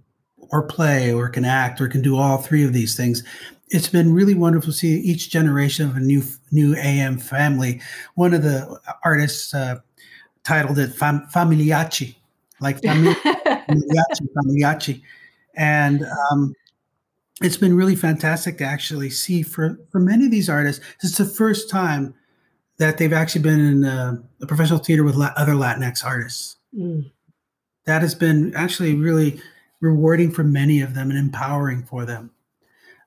or play or can act or can do all three of these things. It's been really wonderful to see each generation of a new new AM family. One of the artists, uh, titled it Fam- Familiachi, like Familiachi, Familiachi. And um, it's been really fantastic to actually see for, for many of these artists, it's the first time that they've actually been in a, a professional theater with la- other Latinx artists. Mm. That has been actually really rewarding for many of them and empowering for them.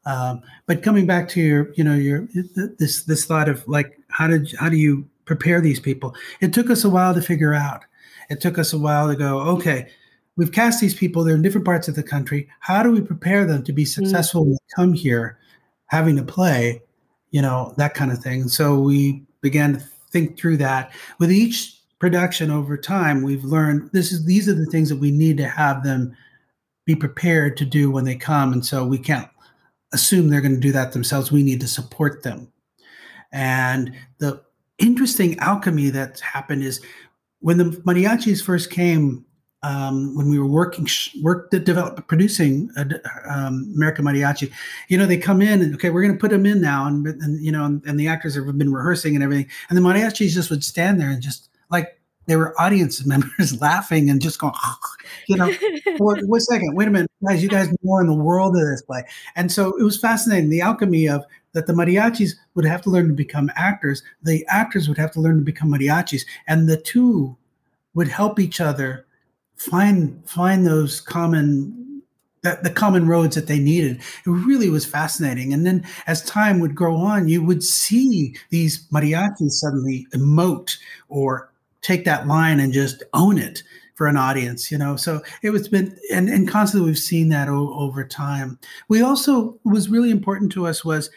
Um, but coming back to your, you know, your this this thought of like, how did how do you prepare these people. It took us a while to figure out. It took us a while to go, okay, we've cast these people, they're in different parts of the country. How do we prepare them to be mm. successful mm-hmm. when they come here, having to play, you know, that kind of thing. so we began to think through that. With each production over time, we've learned this is these are the things that we need to have them be prepared to do when they come. And so we can't assume they're going to do that themselves. We need to support them. And the interesting alchemy that's happened is when the mariachis first came um, when we were working work to develop producing uh, um, American Mariachi, you know, they come in and okay, we're going to put them in now, and, and you know, and, and, the actors have been rehearsing and everything, and the mariachis just would stand there and just like they were audience members laughing and just going, you know, wait, wait a second, wait a minute, guys, you guys know more in the world of this play, and so it was fascinating the alchemy of that the mariachis would have to learn to become actors, the actors would have to learn to become mariachis, and the two would help each other find find those common that the common roads that they needed. It really was fascinating. And then as time would go on, you would see these mariachis suddenly emote or take that line and just own it for an audience, you know. So it was been and, and constantly we've seen that o- over time. We also was really important to us was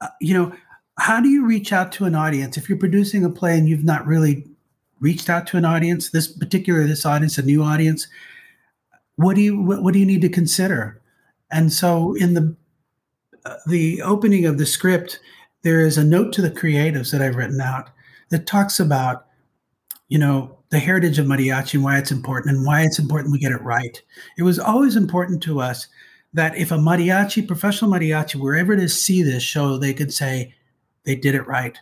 uh, you know, how do you reach out to an audience if you're producing a play and you've not really reached out to an audience, this particular this audience, a new audience? What do you what, what do you need to consider? And so in the uh, the opening of the script, there is a note to the creatives that I've written out that talks about, you know, the heritage of mariachi and why it's important and why it's important we get it right. It was always important to us that if a mariachi, professional mariachi, were ever to see this show, they could say they did it right.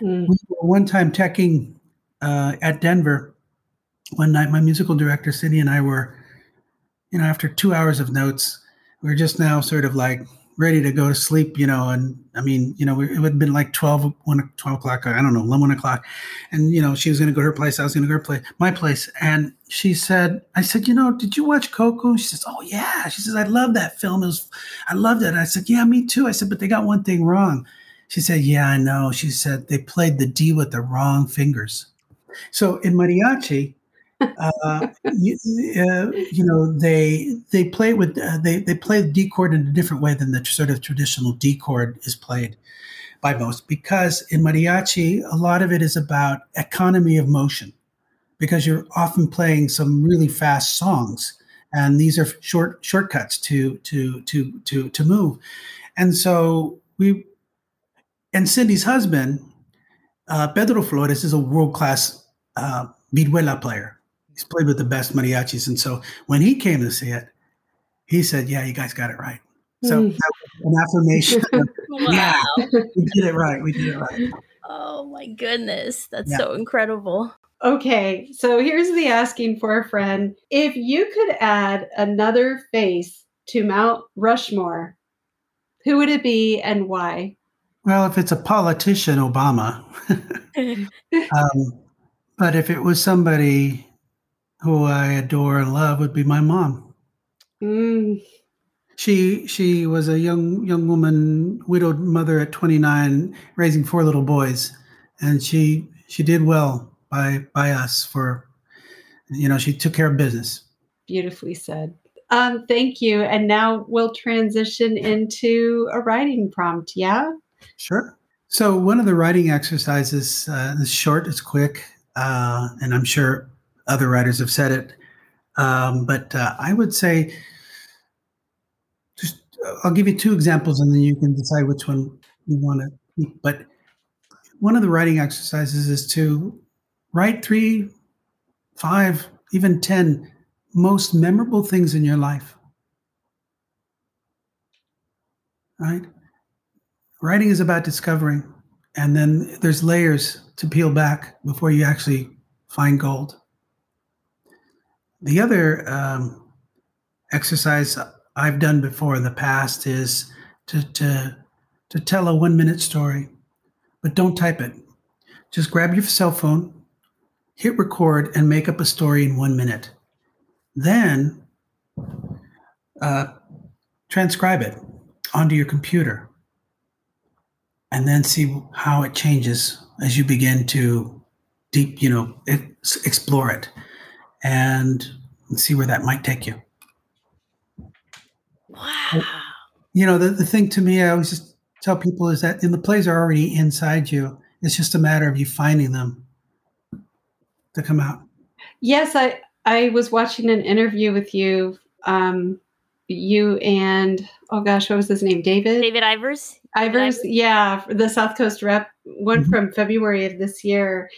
Mm. We were one time teching uh, at Denver one night. My musical director, Cindy, and I were, you know, after two hours of notes, we are just now sort of like ready to go to sleep, you know, and I mean, you know, it would have been like 12, 1, 12 o'clock, I don't know, 1 o'clock. And, you know, she was going to go to her place. I was going to go to her place, my place. And she said, I said, you know, did you watch Coco? She says, oh, yeah. She says, I love that film. It was, I loved it. And I said, yeah, me too. I said, but they got one thing wrong. She said, yeah, I know. She said, they played the D with the wrong fingers. So in mariachi, uh, you, uh, you, know they they play with uh, they they play the D chord in a different way than the sort of traditional D chord is played by most because in mariachi a lot of it is about economy of motion because you're often playing some really fast songs and these are short shortcuts to to to to to move. And so we and Cindy's husband uh, Pedro Flores is a world class uh, vihuela player he's played with the best mariachis. And so when he came to see it, he said, Yeah, you guys got it right. So mm. an affirmation. wow. Yeah, we did it right. We did it right. Oh my goodness. That's yeah. so incredible. Okay, so here's the asking for a friend. If you could add another face to Mount Rushmore, who would it be and why? Well, if it's a politician, Obama. um, but if it was somebody who I adore and love would be my mom. Mm. She she was a young young woman, widowed mother at 29, raising four little boys, and she she did well by by us for, you know, she took care of business. Beautifully said. Um, thank you. And now we'll transition into a writing prompt. Yeah. Sure. So one of the writing exercises uh, is short, it's quick, uh, and I'm sure other writers have said it. Um, but uh, I would say, just I'll give you two examples, and then you can decide which one you want to. But one of the writing exercises is to write three, five, even ten most memorable things in your life. Right? Writing is about discovering, and then there's layers to peel back before you actually find gold. The other um, exercise I've done before in the past is to, to, to tell a one minute story, but don't type it. Just grab your cell phone, hit record, and make up a story in one minute. Then uh, transcribe it onto your computer and then see how it changes as you begin to deep, you know, explore it and see where that might take you. Wow. You know, the, the thing to me, I always just tell people is that in the plays are already inside you. It's just a matter of you finding them to come out. Yes, I I was watching an interview with you, um, you and oh gosh, what was his name? David. David Ivers. Ivers, Ivers? yeah, the South Coast rep, one mm-hmm. from February of this year,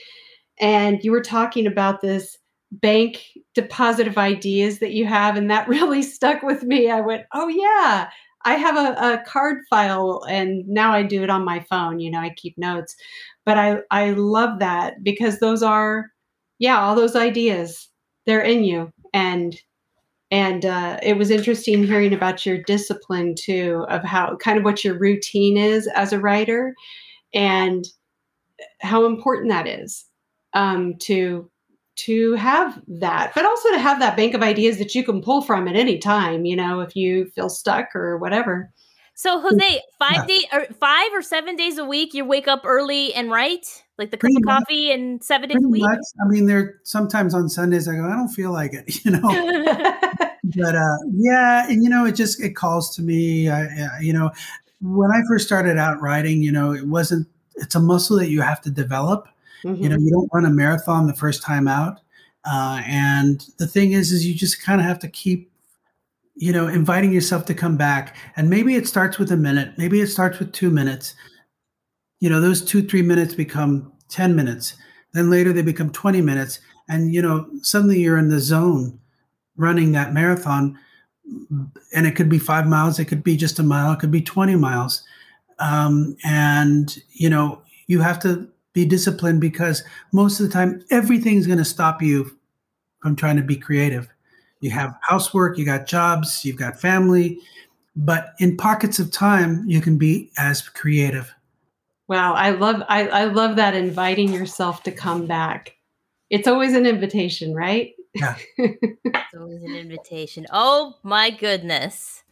and you were talking about this bank deposit of ideas that you have and that really stuck with me. I went oh yeah i have a, a, card file and now i do it on my phone you know i keep notes. But i i love that because those are yeah all those ideas they're in you. And and uh, it was interesting hearing about your discipline too of how kind of what your routine is as a writer and how important that is um, to to have that, but also to have that bank of ideas that you can pull from at any time, you know, if you feel stuck or whatever. So Jose, five day or five or seven days a week, you wake up early and write like the cup of coffee and seven days a week. Much. I mean, there sometimes on Sundays I go, I don't feel like it, you know. but uh, yeah, and you know, it just it calls to me. I, you know, when I first started out writing, you know, it wasn't. It's a muscle that you have to develop Mm-hmm. You know, you don't run a marathon the first time out. Uh, and the thing is, is you just kind of have to keep, you know, inviting yourself to come back. And maybe it starts with a minute, maybe it starts with two minutes. You know, those two, three minutes become 10 minutes. Then later they become 20 minutes. And, you know, suddenly you're in the zone running that marathon. And it could be five miles, it could be just a mile, it could be 20 miles. Um, and, you know, you have to be disciplined because most of the time everything's going to stop you from trying to be creative. You have housework, you got jobs, you've got family, but in pockets of time, you can be as creative. Wow, I love I, I love that inviting yourself to come back. It's always an invitation, right? Yeah. it's always an invitation. Oh my goodness.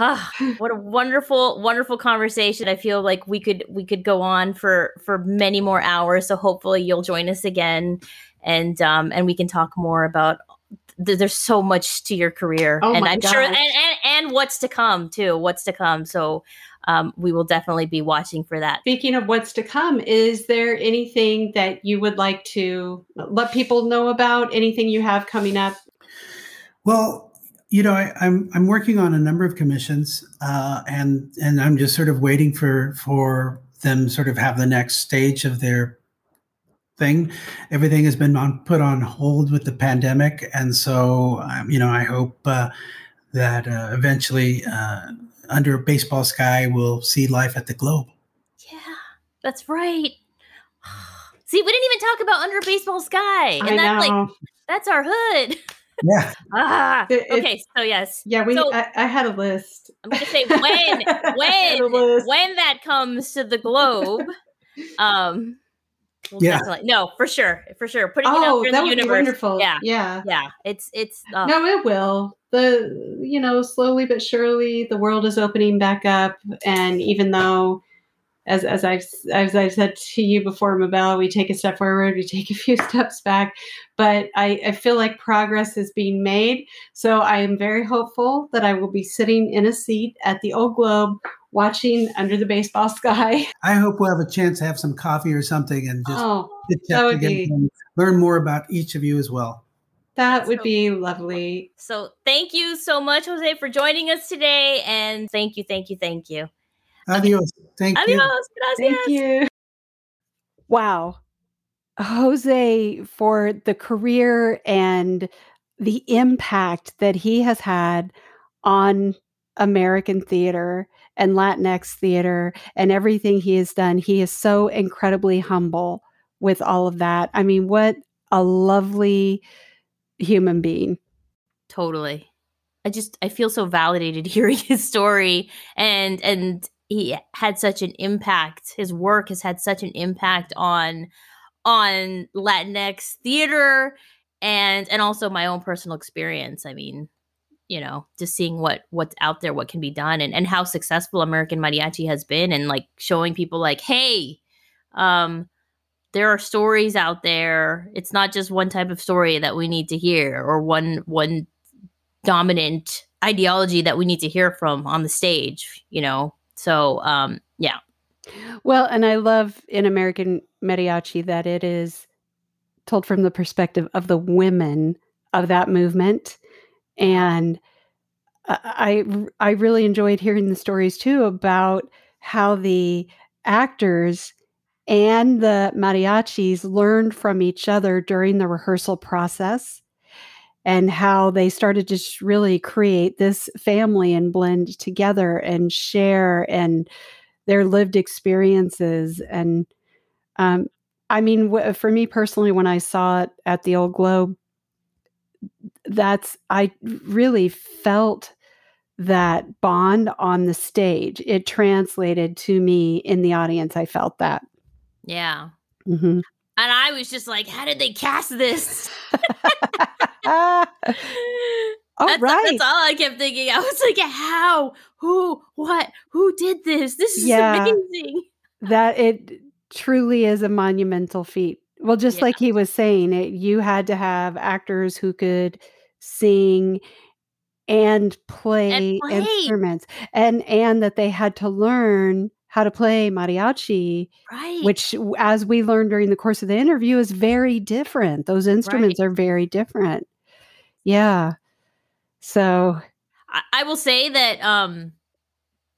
Ah, what a wonderful, wonderful conversation. I feel like we could we could go on for for many more hours. So hopefully you'll join us again and um and we can talk more about there's so much to your career oh and i'm gosh. sure and, and and what's to come too what's to come so um, we will definitely be watching for that Speaking of what's to come, is there anything that you would like to let people know about? Anything you have coming up? Well, you know, I, I'm I'm working on a number of commissions, uh, and and I'm just sort of waiting for for them sort of have the next stage of their thing. Everything has been on put on hold with the pandemic, and so um, you know, I hope uh, that uh, eventually, uh, under baseball sky, we'll see life at the Globe. yeah that's right see we didn't even talk about under baseball sky and I that's know. like that's our hood Yeah, ah It- it- okay so yes yeah, we. so- I, I had a list. i'm gonna say when when had a list. when that comes to the globe um we'll Yeah. definitely- no for sure for sure putting it out Oh, there in that the would be universe wonderful. yeah yeah. yeah it's it's uh, No, it will. The you know, slowly but surely, the world is opening back up, and even though, as as I've as I've said to you before, Mabel, we take a step forward, we take a few steps back, but I, I feel like progress is being made. So I am very hopeful that I will be sitting in a seat at the Old Globe, watching under the baseball sky. I hope we'll have a chance to have some coffee or something and just Oh, that chat would together be- and learn more about each of you as well. that That's would so be lovely. so thank you so much jose for joining us today and thank you thank you thank you Adios. Thank you. adios gracias Thank you. Wow. Jose, for the career and the impact that he has had on American theater and Latinx theater and everything he has done, he is so incredibly humble with all of that. I mean, what a lovely human being. totally i just i feel so validated hearing his story and and he had such an impact his work has had such an impact on on latinx theater and and also my own personal experience. I mean you know just seeing what what's out there what can be done and and how successful american mariachi has been and like showing people like hey um there are stories out there. It's not just one type of story that we need to hear or one one dominant ideology that we need to hear from on the stage you know so um yeah Well, and I love in American Mariachi that it is told from the perspective of the women of that movement. And I I I really enjoyed hearing the stories too about how the actors and the mariachis learned from each other during the rehearsal process and how they started to really create this family and blend together and share and their lived experiences. And um, i mean w- for me personally when i saw it at the old globe that's i really felt that bond on the stage. It translated to me in the audience. I felt that. Yeah. Mhm. And i was just like how did they cast this all that's, right. that's all i kept thinking i was like how who what who did this this is Yeah. amazing that it truly is a monumental feat. Well, just Yeah. like he was saying, it, you had to have actors who could sing and play, play. instruments, and and that they had to learn how to play mariachi, right which, as we learned during the course of the interview, is very different. Those instruments are very different. Yeah. So I, I will say that um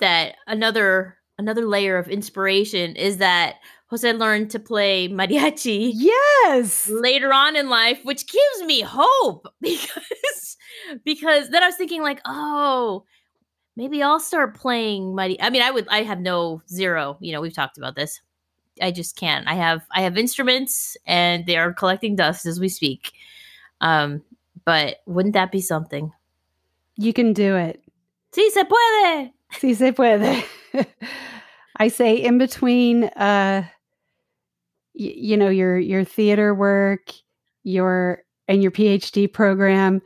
that another another layer of inspiration is that Jose learned to play mariachi yes, later on in life, which gives me hope because because then I was thinking like, oh, maybe I'll start playing mari. I mean, I would. I have no zero. You know, we've talked about this. I just can't. I have I have instruments and they are collecting dust as we speak. Um, but wouldn't that be something? you can do it. Sí se puede. Sí se puede. I say in between uh y- you know your your theater work, your and your PhD program,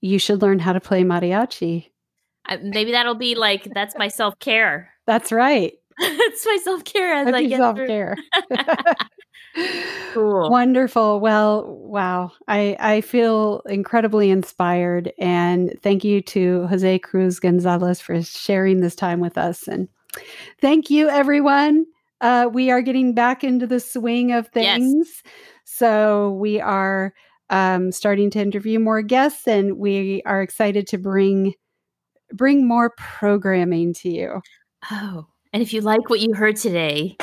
you should learn how to play mariachi. I, maybe that'll be like that's my self care. That's right. it's my self care as That's I get self care. Cool. Wonderful. Well, wow. I I feel incredibly inspired and thank you to Jose Cruz Gonzalez for sharing this time with us and thank you everyone. Uh, we are getting back into the swing of Yes. things. So we are um, starting to interview more guests and we are excited to bring bring more programming to you. Oh, and if you like what you heard today,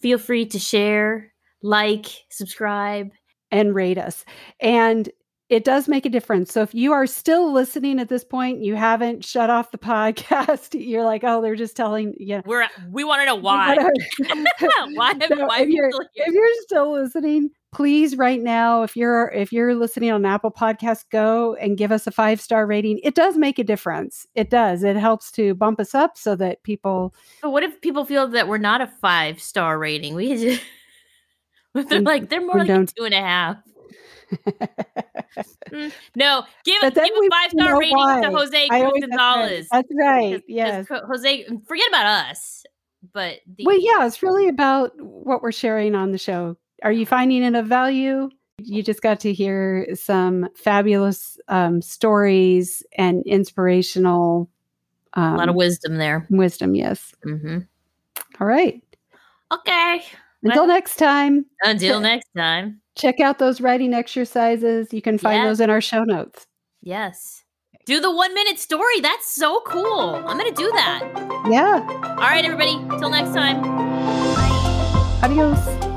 feel free to share, like, subscribe. and rate us. And it does make a difference. So if you are still listening at this point, you haven't shut off the podcast, you're like, oh, they're just telling you. We're we want to know why. why have, So why if you you're- still here? if you're still listening, please right now, if you're if you're listening on Apple podcast go and give us a five star rating. It does make a difference. It does. It helps to bump us up so that people But what if people feel that we're not a five star rating? We just they're like they're more like two and a half. Mm, no, give, give a five star rating why. to Jose I Cruz always that's right. Gonzalez. That's right. Yes. Jose, forget about us. But the, Well, yeah, it's really about what we're sharing on the show. Are you finding it of value? You just got to hear some fabulous um, stories and inspirational um, a lot of wisdom there. wisdom. Yes. hmm All right. Okay. Until Well- next time, Until next time. check out those writing exercises. You can find those in our show notes. Yes. Do the one minute story. That's so cool. I'm going to do that. Yeah. All right, everybody. Till next time. Adios.